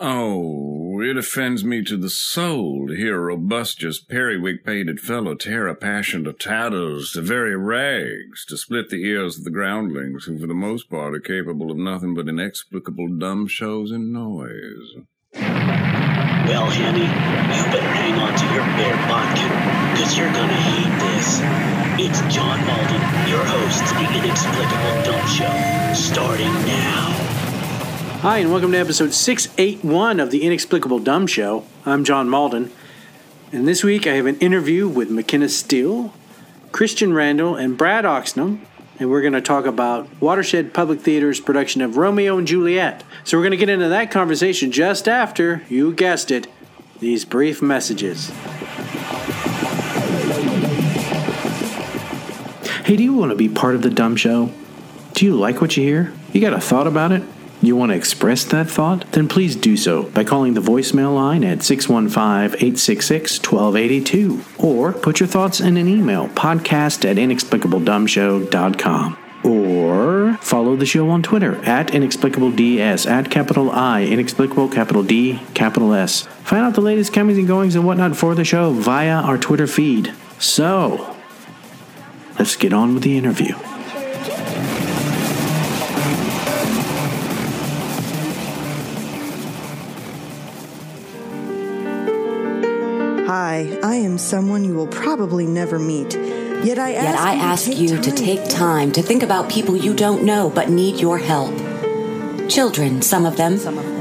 Oh, it offends me to the soul to hear a robustious, periwig-pated fellow tear a passion to tatters, to very rags, to split the ears of the groundlings, who for the most part are capable of nothing but inexplicable dumb shows and noise. Well, Henny, you better hang on to your bear vodka, because you're gonna hate this. It's John Malden, your host, the Inexplicable Dumb Show, starting now. Hi, and welcome to episode 681 of the Inexplicable Dumb Show. I'm John Malden, and this week I have an interview with McKenna Steel, Christian Randell, and Brad Oxnam, and we're going to talk about Watershed Public Theater's production of Romeo and Juliet. So we're going to get into that conversation just after, you guessed it, these brief messages. Hey, do you want to be part of the Dumb Show? Do you like what you hear? You got a thought about it? You want to express that thought? Then please do so by calling the voicemail line at 615 866 1282 or put your thoughts in an email podcast at inexplicabledumbshow.com. Or follow the show on Twitter at inexplicableds at capital I, inexplicable capital D, capital S. Find out the latest comings and goings and whatnot for the show via our Twitter feed. So, let's get on with the interview. Hi, I am someone you will probably never meet. Yet I ask Yet I you ask to take you time. to take time to think about people you don't know but need your help. Children, some of them,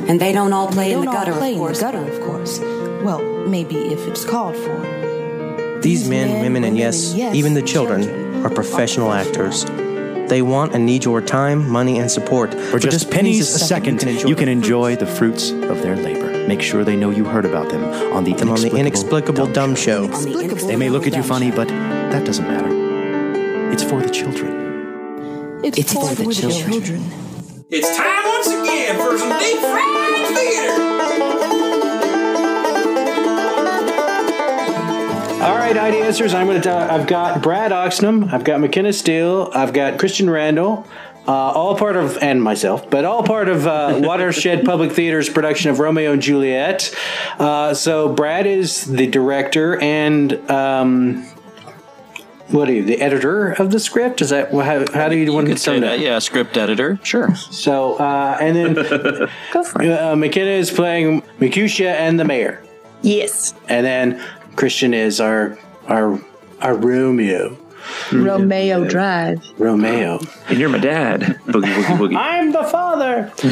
and they don't all play They in the don't all gutter, play of in the course. gutter, of course. Well, maybe if it's called for. These men, women, and yes, even the children are professional actors. They want and need your time, money, and support. For just pennies a second, you can enjoy the fruits of their labor. Make sure they know you heard about them on the them on the Inexplicable Dumb Show. Inexplicable They may look at you funny, but that doesn't matter. It's for the children. It's, It's for, for the the children. children. It's time once again for some deep fried theater. All right, ID answers. I'm going to. Uh, I've got Brad Oxnam. I've got McKenna Steel. I've got Christian Randell. Uh, all part of, and myself, but all part of uh, Watershed Public Theater's production of Romeo and Juliet. Uh, so Brad is the director and um, what are you, the editor of the script? Is that how, how do you, want to could say that, yeah, script editor, sure. So uh, and then Go for it. uh, McKenna is playing Mercutio and the mayor. Yes, And then Christian is our our our Romeo. Romeo Drive. Romeo. And you're my dad. Boogie, boogie, boogie. I'm the father.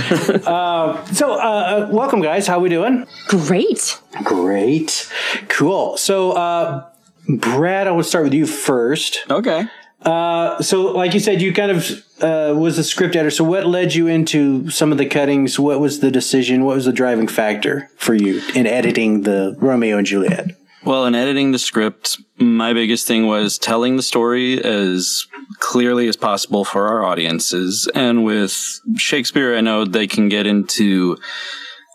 uh, so, uh, uh, welcome, guys. How we doing? Great. Great. Cool. So, uh, Brad, I want to start with you first. Okay. Uh, so, like you said, you kind of uh, was the script editor. So, what led you into some of the cuttings? What was the decision? What was the driving factor for you in editing the Romeo and Juliet? Well, in editing the script, my biggest thing was telling the story as clearly as possible for our audiences. And with Shakespeare, I know they can get into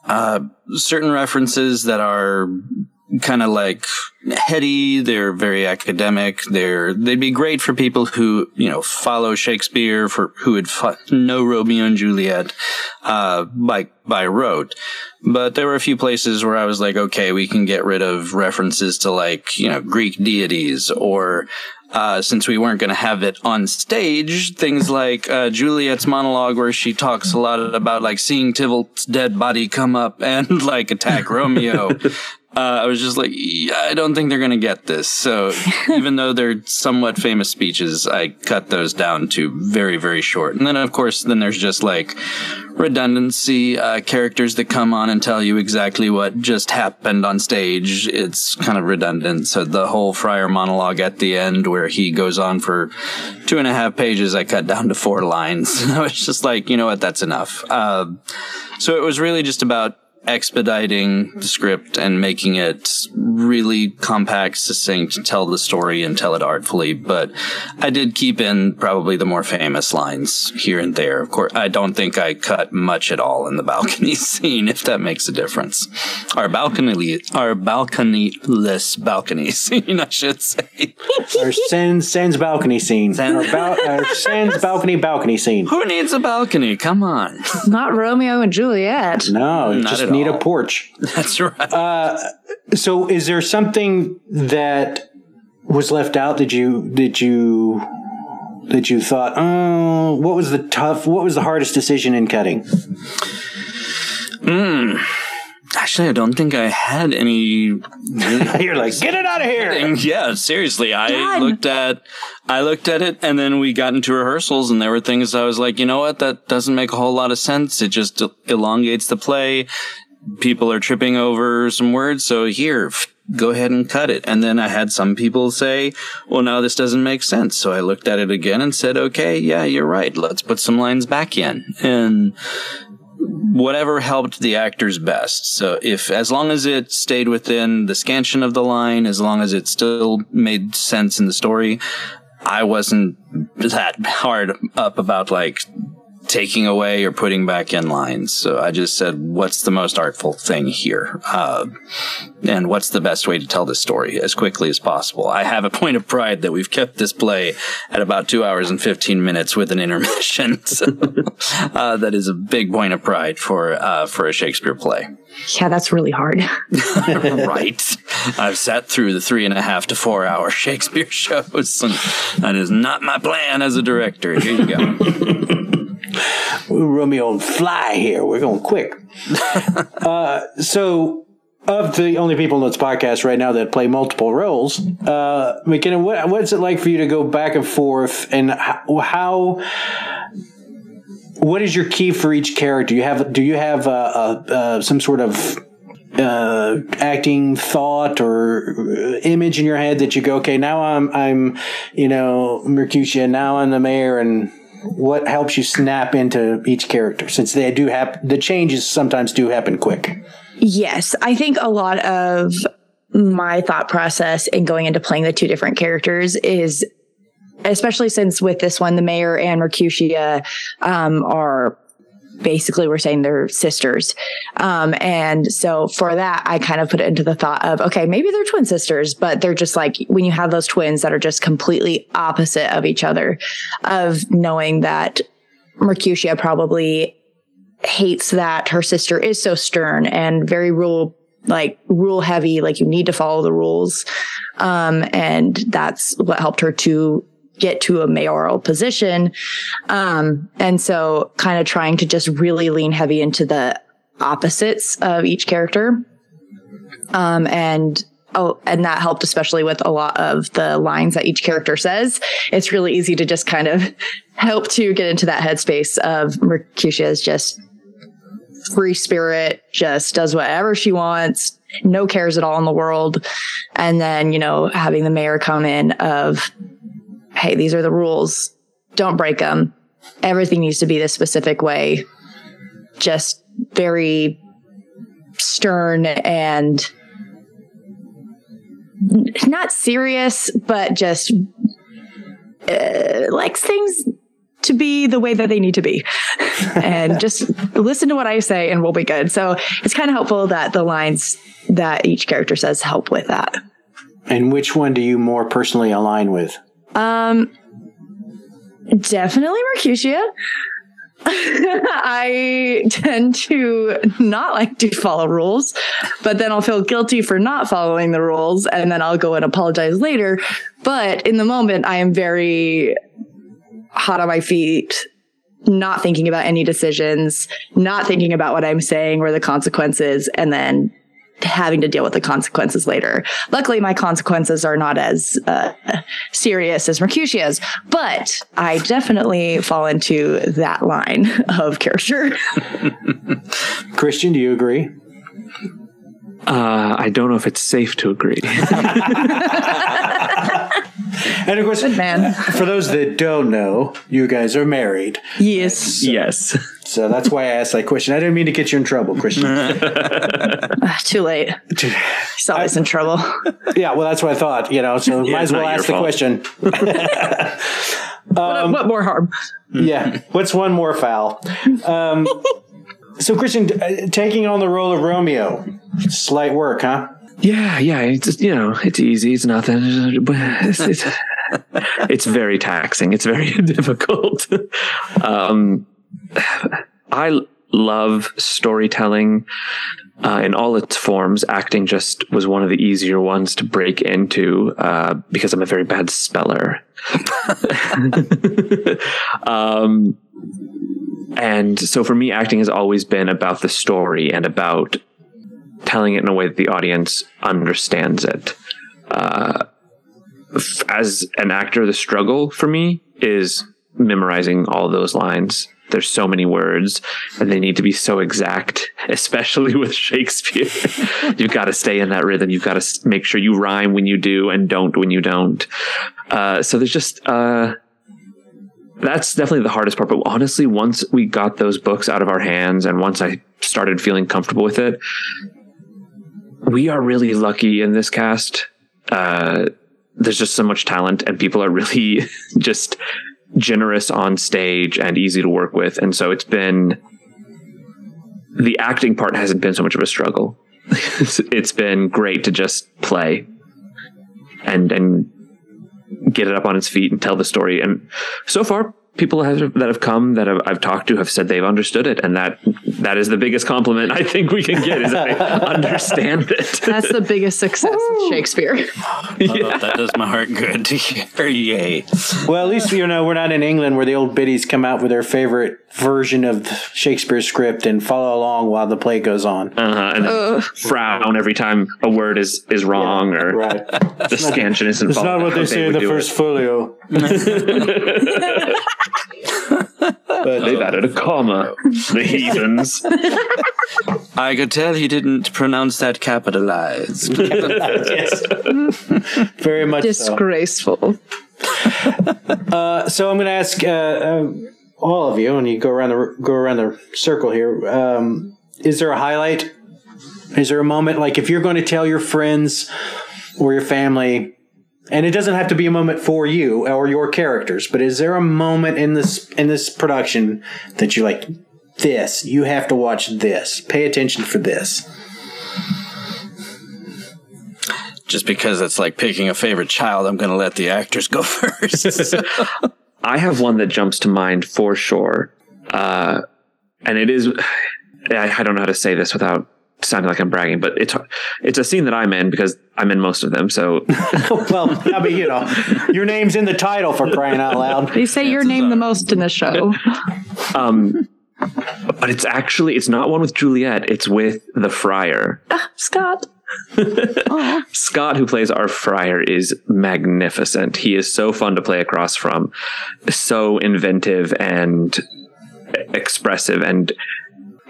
uh, certain references that are kind of like heady. They're very academic. They're they'd be great for people who you know follow Shakespeare for who would know Romeo and Juliet uh, by by rote. But there were a few places where I was like, okay, we can get rid of references to like you know Greek deities or. Uh, since we weren't going to have it on stage, things like uh, Juliet's monologue, where she talks a lot about like seeing Tybalt's dead body come up and like attack Romeo. Uh, I was just like, yeah, I don't think they're going to get this. So even though they're somewhat famous speeches, I cut those down to very, very short. And then, of course, then there's just like redundancy, uh, characters that come on and tell you exactly what just happened on stage. It's kind of redundant. So the whole Friar monologue at the end where he goes on for two and a half pages, I cut down to four lines. I was just like, you know what? That's enough. Uh, so it was really just about expediting the script and making it really compact, succinct, tell the story and tell it artfully. But I did keep in probably the more famous lines here and there. Of course, I don't think I cut much at all in the balcony scene, if that makes a difference. Our balcony, our balcony-less balcony scene, I should say. Our Sans Sans balcony scene. Our, bal- our Sans balcony balcony scene. Who needs a balcony? Come on. Not Romeo and Juliet. No, Not just at need all. a porch. That's right. Uh, so, is there something that was left out that you did you that you thought? Oh, what was the tough? What was the hardest decision in cutting? Mm. Actually, I don't think I had any. Really You're like, get it out of here. Yeah, seriously. I God. looked at, I looked at it, and then we got into rehearsals, and there were things I was like, you know what, that doesn't make a whole lot of sense. It just elongates the play. People are tripping over some words, so here, f- go ahead and cut it. And then I had some people say, well, now this doesn't make sense. So I looked at it again and said, okay, yeah, you're right. Let's put some lines back in. And whatever helped the actors best. So if, as long as it stayed within the scansion of the line, as long as it still made sense in the story, I wasn't that hard up about like taking away or putting back in lines. So I just said, what's the most artful thing here? Uh, and what's the best way to tell this story as quickly as possible? I have a point of pride that we've kept this play at about two hours and 15 minutes with an intermission. So, uh, that is a big point of pride for, uh, for a Shakespeare play. Yeah, that's really hard. right. I've sat through the three and a half to four hour Shakespeare shows, and that is not my plan as a director. Here you go. Romeo and Fly here. We're going quick. uh, so, of the only people in this podcast right now that play multiple roles, uh, McKenna, what, what's it like for you to go back and forth, and how? how what is your key for each character? You have do you have uh, uh, uh, some sort of uh, acting thought or image in your head that you go, okay, now I'm I'm you know Mercutio, now I'm the mayor, and what helps you snap into each character since they do happen the changes sometimes do happen quick. Yes, I think a lot of my thought process in going into playing the two different characters is, especially since with this one, the mayor and Mercutio um, are basically we're saying they're sisters. Um, and so for that, I kind of put it into the thought of, okay, maybe they're twin sisters, but they're just like when you have those twins that are just completely opposite of each other, of knowing that Mercutio probably hates that her sister is so stern and very rule like rule heavy like you need to follow the rules um and that's what helped her to get to a mayoral position um and so kind of trying to just really lean heavy into the opposites of each character um and Oh, and that helped especially with a lot of the lines that each character says. It's really easy to just kind of help to get into that headspace of Mercutio is just free spirit, just does whatever she wants, no cares at all in the world. And then, you know, having the mayor come in of, hey, these are the rules. Don't break them. Everything needs to be this specific way. Just very stern and not serious, but just uh, likes things to be the way that they need to be. and just listen to what I say and we'll be good. So it's kind of helpful that the lines that each character says help with that. and which one do you more personally align with Um, definitely Mercutio. I tend to not like to follow rules, but then I'll feel guilty for not following the rules and then I'll go and apologize later. But in the moment, I am very hot on my feet, not thinking about any decisions, not thinking about what I'm saying or the consequences, and then having to deal with the consequences later. Luckily, my consequences are not as uh, serious as Mercutio's, but I definitely fall into that line of character. christian do you agree Uh, I don't know if it's safe to agree. and of course man. for those that don't know you guys are married Yes. yes. so that's why i asked that question i didn't mean to get you in trouble christian Ah, Too late. He's always in trouble. yeah well that's what i thought you know so Yeah, might as well ask your the fault. question what, what more harm? yeah. What's one more foul? Um, so, Christian, uh, taking on the role of Romeo, slight work, huh? Yeah, yeah. It's just, you know, it's easy. It's nothing. It's, it's, it's very taxing. It's very difficult. Um, I love storytelling uh, in all its forms. Acting just was one of the easier ones to break into uh, because I'm a very bad speller. um, and so for me, acting has always been about the story and about telling it in a way that the audience understands it. Uh, as an actor, the struggle for me is memorizing all those lines. There's so many words and they need to be so exact, especially with Shakespeare. You've got to stay in that rhythm. You've got to make sure you rhyme when you do and don't when you don't. Uh, so there's just, uh, that's definitely the hardest part. But honestly, once we got those books out of our hands and once I started feeling comfortable with it, we are really lucky in this cast. Uh, there's just so much talent and people are really just generous on stage and easy to work with. And so it's been the acting part hasn't been so much of a struggle. it's been great to just play and and get it up on its feet and tell the story. And so far, people have, that have come that I've, I've, talked to have said they've understood it, and that that is the biggest compliment I think we can get is I understand it. That's the biggest success of Shakespeare. yeah. Oh, that does my heart good to hear. Yay! Well, at least you know we're not in England where the old biddies come out with their favorite version of Shakespeare's script and follow along while the play goes on. Uh-huh, and uh. frown every time a word is is wrong yeah, or right. the scansion isn't. That's not what they say in the first it. folio. but they've added a comma. The heathens. I could tell he didn't pronounce that capitalized. yes. Very much disgraceful. So, uh, so I'm going to ask uh, uh, all of you, and you go around the go around the circle here. Um, is there a highlight? Is there a moment like if you're going to tell your friends or your family and it doesn't have to be a moment for you or your characters, but is there a moment in this in this production that you're like this? You have to watch this. Pay attention for this. Just because it's like picking a favorite child, I'm going to let the actors go first. I have one that jumps to mind for sure, uh, and it is. I, I don't know how to say this without sounding like I'm bragging, but it's it's a scene that I'm in because I'm in most of them. So, well, I mean, you know, your name's in the title for crying out loud. They say your name the most in the show. um, but it's actually it's not one with Juliet. It's with the friar, ah, Scott. Scott, who plays our friar, is magnificent. He is so fun to play across from, so inventive and expressive. And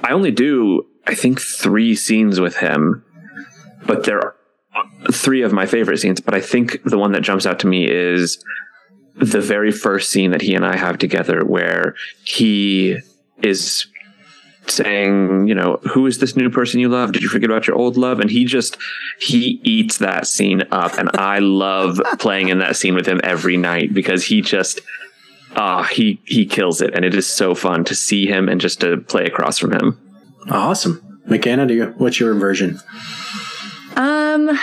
I only do I think three scenes with him, but there are three of my favorite scenes. But I think the one that jumps out to me is the very first scene that he and I have together, where he is saying, you know, who is this new person you love? Did you forget about your old love? And he just he eats that scene up, and I love playing in that scene with him every night because he just ah uh, he he kills it, and it is so fun to see him and just to play across from him. Awesome. McKenna, do you, what's your version? Um,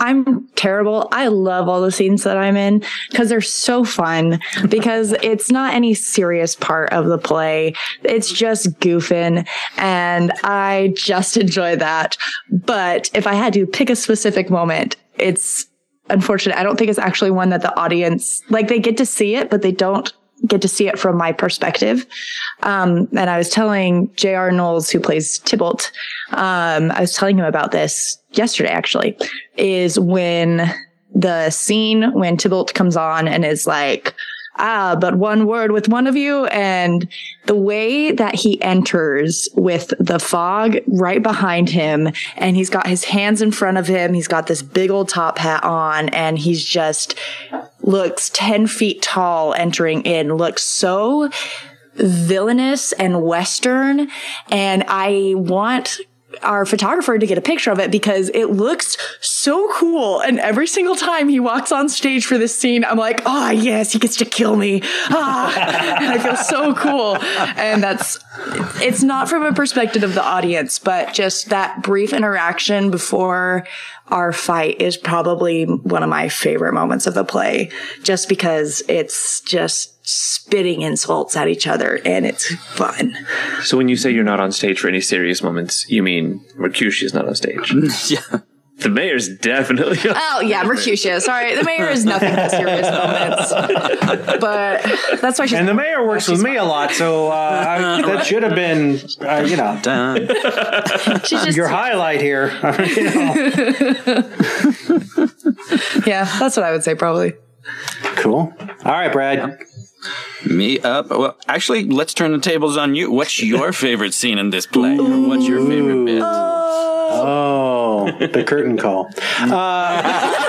I'm terrible. I love all the scenes that I'm in because they're so fun because it's not any serious part of the play. It's just goofing and I just enjoy that. But if I had to pick a specific moment, it's unfortunate. I don't think it's actually one that the audience, like they get to see it, but they don't get to see it from my perspective. Um, and I was telling J.R. Knowles, who plays Tybalt, um, I was telling him about this yesterday, actually, is when the scene when Tybalt comes on and is like, ah, but one word with one of you. And the way that he enters with the fog right behind him and he's got his hands in front of him. He's got this big old top hat on and he's just looks 10 feet tall entering in, looks so villainous and Western. And I want our photographer to get a picture of it because it looks so cool. And every single time he walks on stage for this scene, I'm like, oh, yes, he gets to kill me. Ah, I feel so cool. And that's, it's not from a perspective of the audience, but just that brief interaction before our fight is probably one of my favorite moments of the play, just because it's just spitting insults at each other and it's fun. So when you say you're not on stage for any serious moments, you mean Mercutio is not on stage? yeah. The mayor's definitely. Oh yeah, Mercutio. Sorry, the mayor is nothing but serious moments, but that's why she's. And the mayor works with me a lot, so uh, I, that should have been, uh, you know, She's just your highlight here. You know. yeah, that's what I would say probably. Cool. All right, Brad. Me up. Well, actually, let's turn the tables on you. What's your favorite scene in this play? Or What's your favorite bit? Oh, the curtain call. Uh,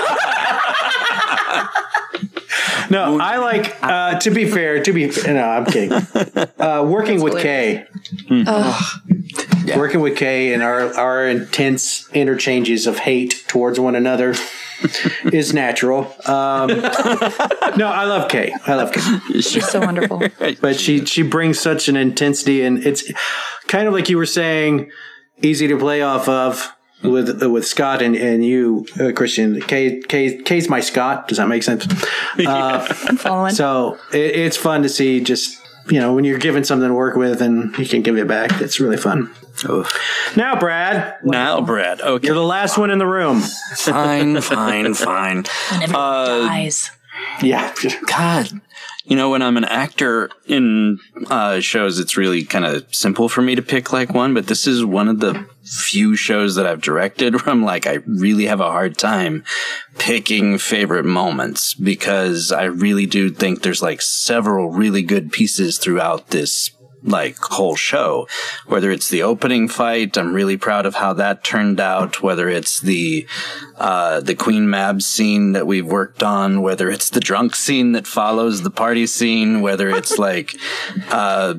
no, I like. Uh, to be fair, to be fair no, I'm kidding. Uh, working with Kay, working with Kay, and our our intense interchanges of hate towards one another is natural. Um, no, I love Kay. I love Kay. She's so wonderful. but she she brings such an intensity, and it's kind of like you were saying, easy to play off of with with Scott and and you, uh, Christian. Kay, Kay Kay's my Scott. Does that make sense? Uh, following. so it, it's fun to see just. You know, when you're given something to work with and you can give it back, it's really fun. Now, Brad. Now, Brad. Okay. You're the last one in the room. Fine, fine, fine. Uh, Dies. Yeah. God, you know, when I'm an actor in uh, shows, it's really kind of simple for me to pick like one, but this is one of the few shows that I've directed where I'm like, I really have a hard time picking favorite moments because I really do think there's like several really good pieces throughout this like whole show. Whether it's the opening fight, I'm really proud of how that turned out. Whether it's the uh, the Queen Mab scene that we've worked on, whether it's the drunk scene that follows the party scene, whether it's like uh,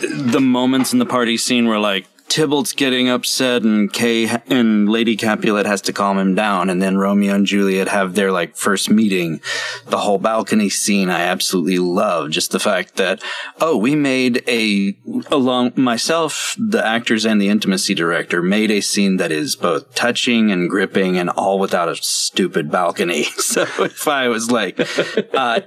the moments in the party scene where like Tybalt's getting upset and Kay and Lady Capulet has to calm him down. And then Romeo and Juliet have their like first meeting. The whole balcony scene I absolutely love. Just the fact that, oh, we made a, along myself, the actors and the intimacy director made a scene that is both touching and gripping and all without a stupid balcony. So if I was like, uh,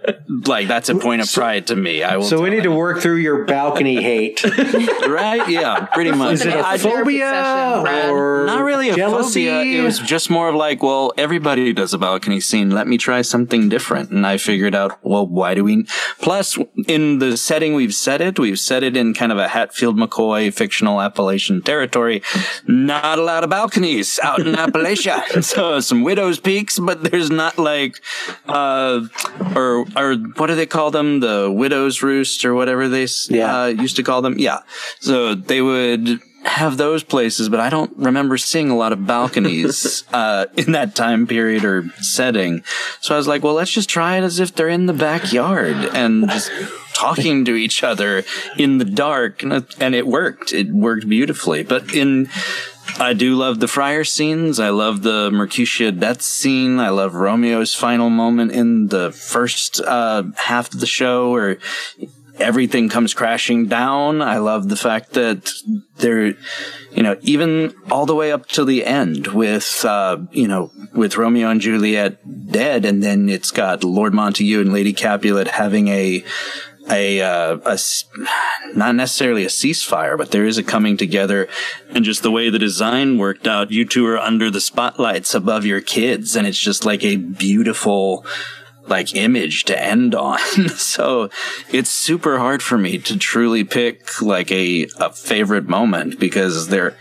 like that's a point of pride to me. I will. So we need to work through your balcony hate. right? Yeah, pretty much. Is it a I- phobia or not really a jealousy? phobia. It was just more of like, well, everybody does a balcony scene. Let me try something different. And I figured out, well, why do we? Plus, in the setting we've set it, we've set it in kind of a Hatfield McCoy fictional Appalachian territory. Not a lot of balconies out in Appalachia. so some widow's peaks, but there's not like, uh, or or what do they call them? The widow's roost or whatever they s- uh, used to call them. Yeah. So they would have those places, but I don't remember seeing a lot of balconies uh, in that time period or setting. So I was like, well, let's just try it as if they're in the backyard and just talking to each other in the dark, and it, and it worked. It worked beautifully. But in I do love the friar scenes. I love the Mercutio death scene. I love Romeo's final moment in the first uh, half of the show where everything comes crashing down. I love the fact that there, you know, even all the way up to the end with, uh, you know, with Romeo and Juliet dead, and then it's got Lord Montague and Lady Capulet having a, a, uh, a not necessarily a ceasefire, but there is a coming together, and just the way the design worked out, you two are under the spotlights above your kids, and it's just like a beautiful, like image to end on. so it's super hard for me to truly pick like a, a favorite moment because there,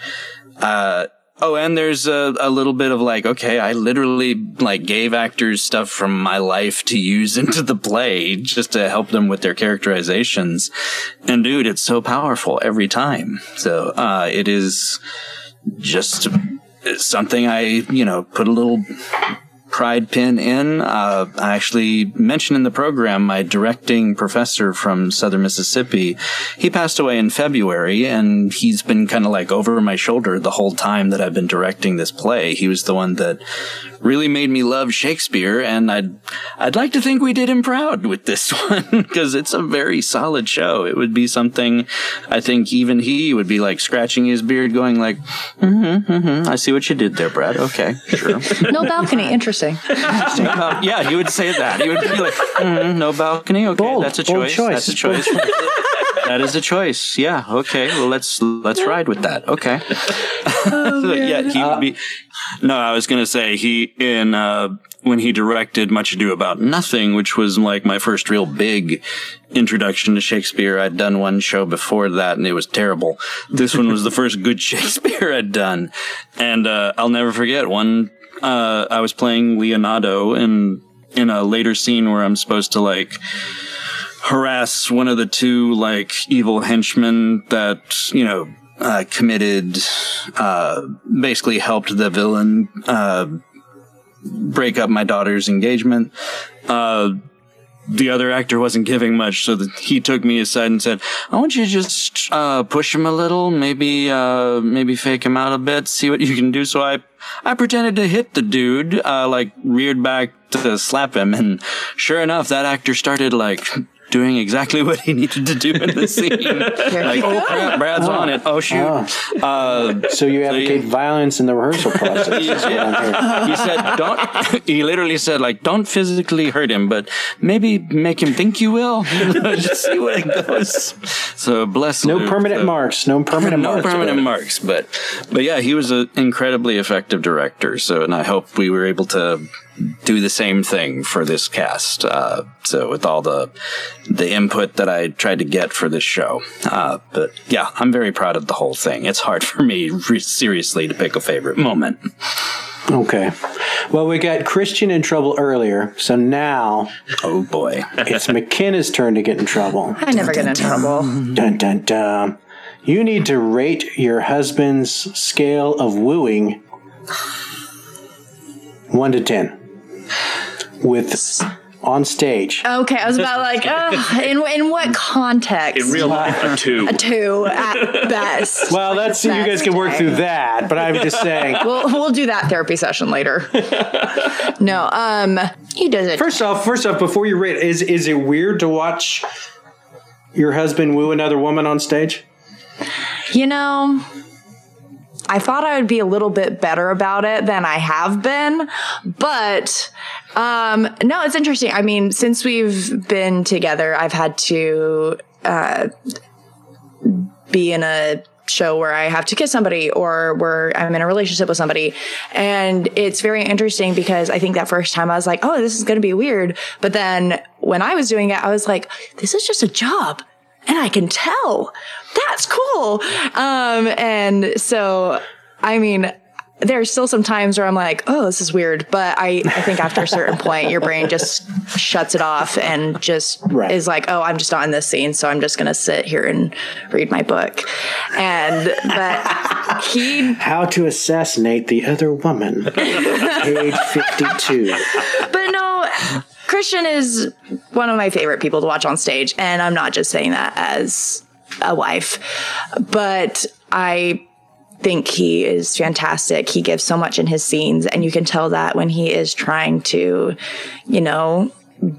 uh, Oh, and there's a, a little bit of like, okay, I literally like gave actors stuff from my life to use into the play just to help them with their characterizations. And dude, it's so powerful every time. So, uh, it is just something I, you know, put a little pride pin in. Uh, I actually mentioned in the program my directing professor from Southern Mississippi. He passed away in February, and he's been kind of like over my shoulder the whole time that I've been directing this play. He was the one that really made me love Shakespeare, and I'd I'd like to think we did him proud with this one because it's a very solid show. It would be something I think even he would be like scratching his beard, going like, mm-hmm, mm-hmm, "I see what you did there, Brad. Okay, sure." no balcony. Interesting. Uh, yeah, he would say that. He would be like, mm, "No balcony. Okay, Bold, that's a choice. choice. That's a choice." that is a choice. Yeah. Okay. Well, let's let's ride with that. Okay. So, yeah, he would be. No, I was gonna say he in uh, when he directed Much Ado About Nothing, which was like my first real big introduction to Shakespeare. I'd done one show before that, and it was terrible. This one was the first good Shakespeare I'd done, and uh, I'll never forget one. Uh, I was playing Leonato in in a later scene where I'm supposed to like harass one of the two like evil henchmen that you know uh, committed uh, basically helped the villain uh, break up my daughter's engagement. Uh, the other actor wasn't giving much, so that he took me aside and said, "I want you to just uh, push him a little, maybe uh, maybe fake him out a bit, see what you can do." So I I pretended to hit the dude, uh, like reared back to slap him, and sure enough, that actor started like doing exactly what he needed to do in the scene. like, oh crap, Brad's on it. Oh shoot. Uh, so you advocate violence in the rehearsal process. he, is what I'm hearing. he said, "Don't." He literally said, "Like, don't physically hurt him, but maybe make him think you will. Just see where it goes." So bless. No Luke. permanent So- marks. No permanent marks. no marks. permanent but- marks, but but yeah, he was an incredibly effective director. So, and I hope we were able to do the same thing for this cast. Uh, so, with all the the input that I tried to get for this show, uh, but yeah, I'm very proud of the whole thing. It's hard for me, re- seriously, to pick a favorite moment. Okay. Well, we got Christian in trouble earlier, so now Oh boy, it's McKenna's turn to get in trouble. I never get in trouble. Dun dun dun. You need to rate your husband's scale of wooing one to ten. With on stage. Okay, I was about like, uh, in in what context? In real life, a two. a two at best. Well, that's you guys can work through that, but I'm just saying. We'll we'll do that therapy session later. no, um, he does it. First off, first off, before you rate, is is it weird to watch your husband woo another woman on stage? You know, I thought I would be a little bit better about it than I have been, but um, no, it's interesting. I mean, since we've been together, I've had to uh, be in a show where I have to kiss somebody or where I'm in a relationship with somebody. And it's very interesting because I think that first time I was like, oh, this is going to be weird. But then when I was doing it, I was like, this is just a job and I can tell. That's cool. Um, and so, I mean, there's still some times where I'm like, oh, this is weird. But I, I think after a certain point, your brain just shuts it off and just is like, oh, I'm just not in this scene. So I'm just going to sit here and read my book. And, but he, How to assassinate the other woman. Page 52. but no, Christian is one of my favorite people to watch on stage. And I'm not just saying that as a wife, but I think he is fantastic. He gives so much in his scenes, and you can tell that when he is trying to, you know,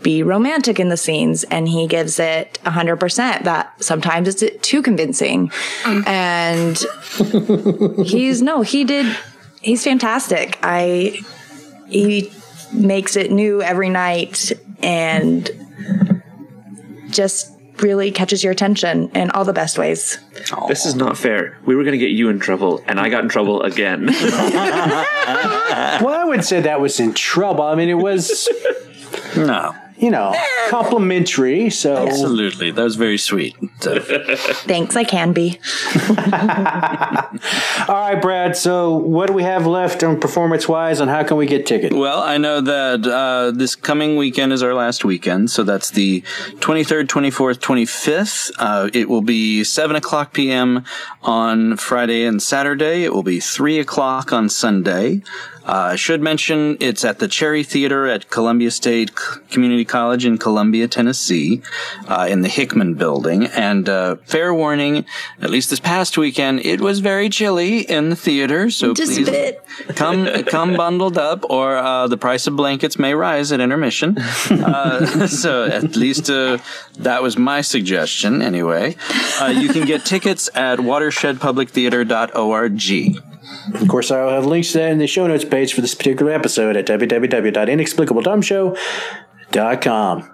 be romantic in the scenes and he gives it 100% that sometimes it's too convincing and he's no he did he's fantastic i he makes it new every night and just really catches your attention in all the best ways This is not fair. We were going to get you in trouble, and I got in trouble again. well, I would say that was in trouble. I mean, it was, no, you know, complimentary. So absolutely, that was very sweet. sensitive. Thanks, I can be. All right, Brad. So, what do we have left on performance wise, and how can we get tickets? Well, I know that uh, this coming weekend is our last weekend, so that's the 23rd, 24th, 25th. Uh, it will be 7 o'clock p.m. on Friday and Saturday. It will be 3 o'clock on Sunday. Uh, I should mention it's at the Cherry Theater at Columbia State C- Community College in Columbia, Tennessee, uh, in the Hickman building. And uh, fair warning, at least this past weekend, it was very chilly in the theater. So Just a please bit. come come bundled up, or uh, the price of blankets may rise at intermission. Uh, so at least uh, that was my suggestion. Anyway, uh, you can get tickets at watershedpublictheater.org. Of course, I'll have links to that in the show notes page for this particular episode at www.inexplicabledumbshow.com.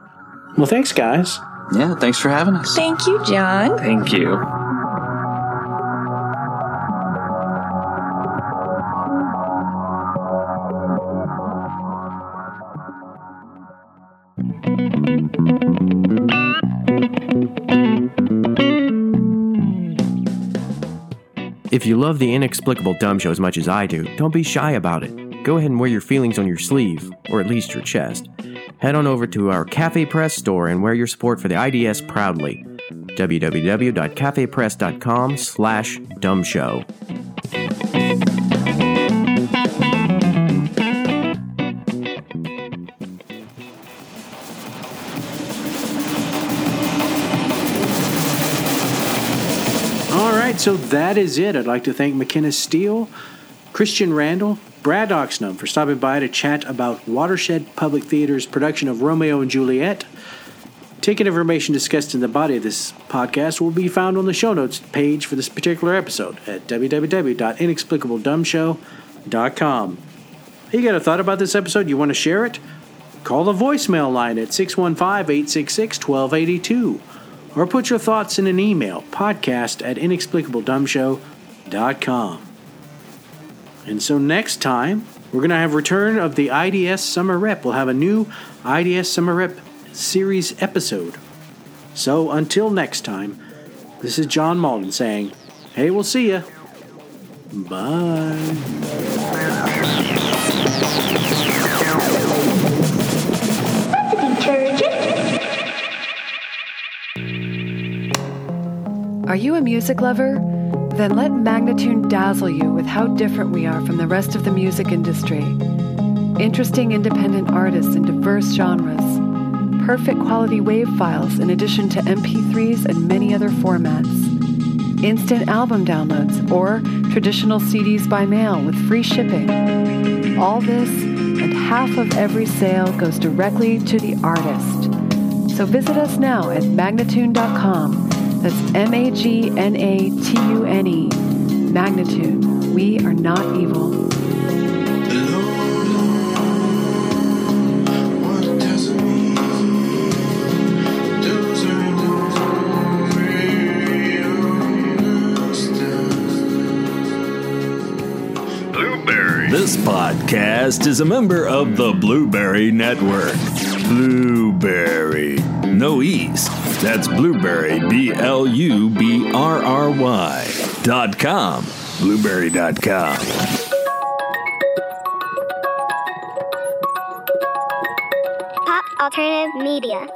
Well, thanks, guys. Yeah, thanks for having us. Thank you, John. Thank you. If you love the Inexplicable Dumb Show as much as I do, don't be shy about it. Go ahead and wear your feelings on your sleeve, or at least your chest. Head on over to our Cafe Press store and wear your support for the IDS proudly. www.cafepress.com slash dumbshow. All right, so that is it. I'd like to thank McKenna Steel, Christian Randell, Brad Oxnam for stopping by to chat about Watershed Public Theater's production of Romeo and Juliet. Ticket information discussed in the body of this podcast will be found on the show notes page for this particular episode at www.inexplicabledumbshow.com. You got a thought about this episode? You want to share it? Call the voicemail line at 615 866 1282 or put your thoughts in an email podcast at inexplicabledumbshow.com. And so next time, we're going to have return of the IDS Summer Rep. We'll have a new IDS Summer Rep series episode. So until next time, this is John Malden saying, hey, we'll see ya. Bye. Are you a music lover? Then let Magnatune dazzle you with how different we are from the rest of the music industry. Interesting independent artists in diverse genres, perfect quality wave files in addition to MP3s and many other formats, instant album downloads, or traditional CDs by mail with free shipping. All this and half of every sale goes directly to the artist. So visit us now at magnatune.com. That's M A G N A T U N E. Magnatune. We are not evil. Blubrry. This podcast is a member of the Blubrry Network. Blubrry. No E's. That's Blubrry, B L U B R R Y dot com. Blubrry dot com. Pop Alternative Media.